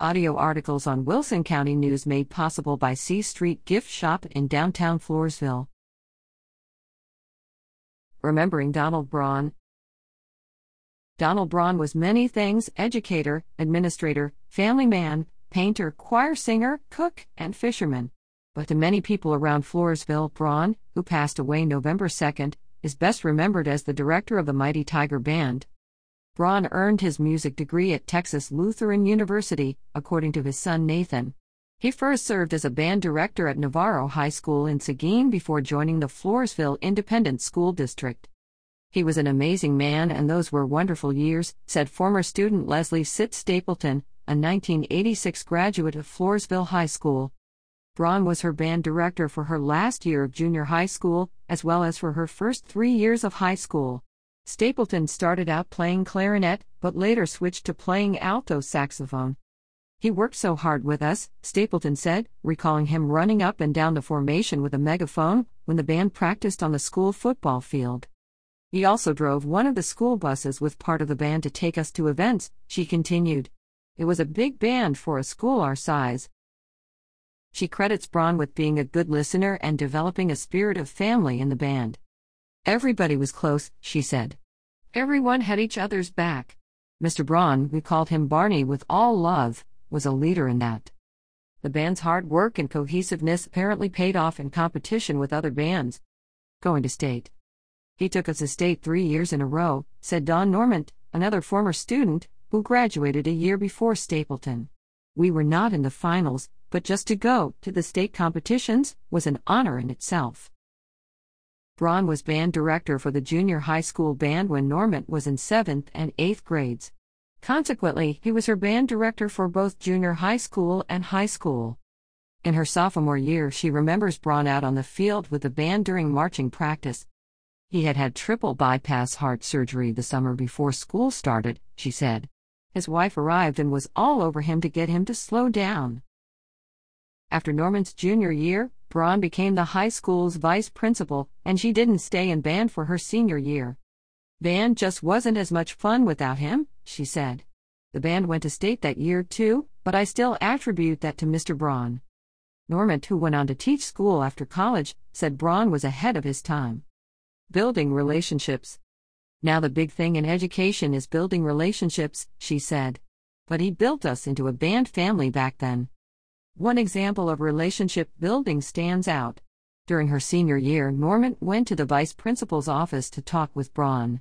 Audio articles on Wilson County News made possible by C Street Gift Shop in downtown Floresville. Remembering Donald Braun. Donald Braun was many things educator, administrator, family man, painter, choir singer, cook, and fisherman. But to many people around Floresville, Braun, who passed away November 2nd, is best remembered as the director of the Mighty Tiger Band. Braun earned his music degree at Texas Lutheran University, according to his son Nathan. He first served as a band director at Navarro High School in Seguin before joining the Floresville Independent School District. He was an amazing man, and those were wonderful years, said former student Leslie Sitz Stapleton, a 1986 graduate of Floresville High School. Braun was her band director for her last year of junior high school, as well as for her first three years of high school. Stapleton started out playing clarinet, but later switched to playing alto saxophone. He worked so hard with us, Stapleton said, recalling him running up and down the formation with a megaphone when the band practiced on the school football field. He also drove one of the school buses with part of the band to take us to events, she continued. It was a big band for a school our size. She credits Braun with being a good listener and developing a spirit of family in the band. Everybody was close, she said. Everyone had each other's back. Mr. Braun, we called him Barney with all love, was a leader in that. The band's hard work and cohesiveness apparently paid off in competition with other bands. Going to state. He took us to state three years in a row, said Don Normant, another former student, who graduated a year before Stapleton. We were not in the finals, but just to go to the state competitions was an honor in itself. Braun was band director for the junior high school band when Normant was in 7th and 8th grades. Consequently, he was her band director for both junior high school and high school. In her sophomore year, she remembers Braun out on the field with the band during marching practice. He had had triple bypass heart surgery the summer before school started, she said. His wife arrived and was all over him to get him to slow down. After Normant's junior year, Braun became the high school's vice principal, and she didn't stay in band for her senior year. Band just wasn't as much fun without him, she said. The band went to state that year too, but I still attribute that to Mr. Braun. Normant, who went on to teach school after college, said Braun was ahead of his time. Building relationships. Now the big thing in education is building relationships, she said. But he built us into a band family back then. One example of relationship building stands out. During her senior year, Normant went to the vice principal's office to talk with Braun.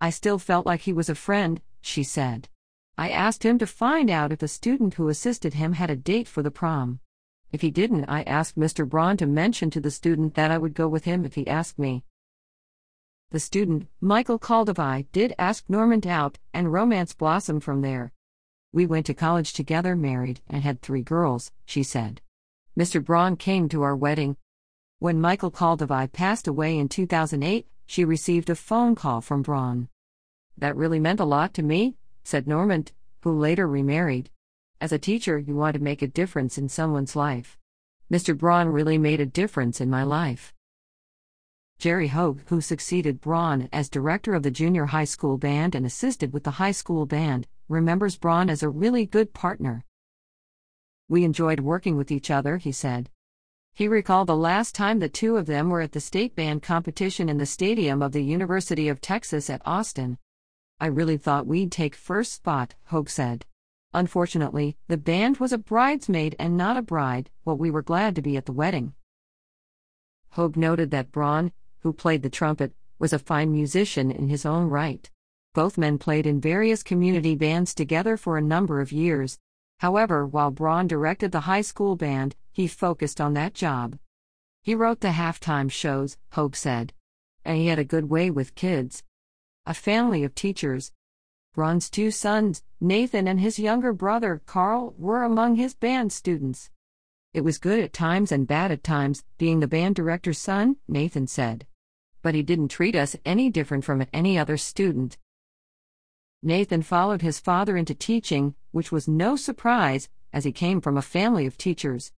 I still felt like he was a friend, she said. I asked him to find out if the student who assisted him had a date for the prom. If he didn't, I asked Mr. Braun to mention to the student that I would go with him if he asked me. The student, Michael Caldevi, did ask Normant out, and romance blossomed from there. We went to college together, married, and had three girls, she said. Mr. Braun came to our wedding. When Michael Caldevi passed away in 2008, she received a phone call from Braun. That really meant a lot to me, said Normant, who later remarried. As a teacher, you want to make a difference in someone's life. Mr. Braun really made a difference in my life. Jerry Hogue, who succeeded Braun as director of the junior high school band and assisted with the high school band, remembers Braun as a really good partner. We enjoyed working with each other, he said. He recalled the last time the two of them were at the state band competition in the stadium of the University of Texas at Austin. I really thought we'd take first spot, Hogue said. Unfortunately, the band was a bridesmaid and not a bride, but we were glad to be at the wedding. Hogue noted that Braun, who played the trumpet, was a fine musician in his own right. Both men played in various community bands together for a number of years. However, while Braun directed the high school band, he focused on that job. He wrote the halftime shows, Hogue said. And he had a good way with kids. A family of teachers. Braun's two sons, Nathan and his younger brother, Carl, were among his band students. It was good at times and bad at times, being the band director's son, Nathan said. But he didn't treat us any different from any other student. Nathan followed his father into teaching, which was no surprise, as he came from a family of teachers.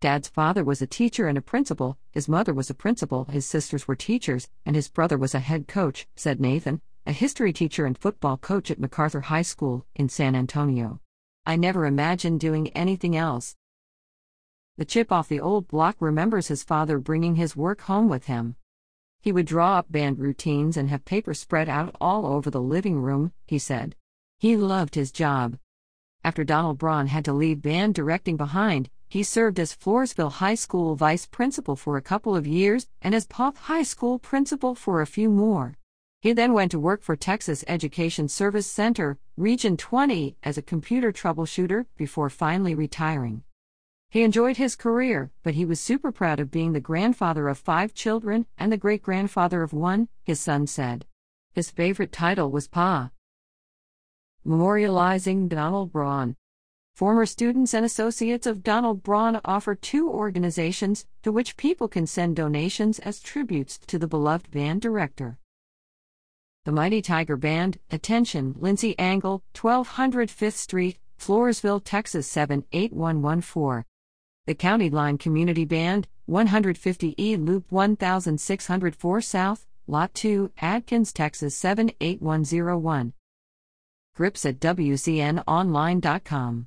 Dad's father was a teacher and a principal, his mother was a principal, his sisters were teachers, and his brother was a head coach, said Nathan, a history teacher and football coach at MacArthur High School in San Antonio. I never imagined doing anything else. The chip off the old block remembers his father bringing his work home with him. He would draw up band routines and have paper spread out all over the living room, he said. He loved his job. After Donald Braun had to leave band directing behind, he served as Floresville High School vice principal for a couple of years and as Poth High School principal for a few more. He then went to work for Texas Education Service Center, Region 20, as a computer troubleshooter before finally retiring. He enjoyed his career, but he was super proud of being the grandfather of five children and the great grandfather of one, his son said. His favorite title was Pa. Memorializing Donald Braun. Former students and associates of Donald Braun offer two organizations to which people can send donations as tributes to the beloved band director. The Mighty Tiger Band, attention, Lindsay Angle, 1200 Fifth Street, Floresville, Texas 78114. The County Line Community Band, 150 E Loop 1604 South, Lot 2, Adkins, Texas 78101. Grips at WCNOnline.com.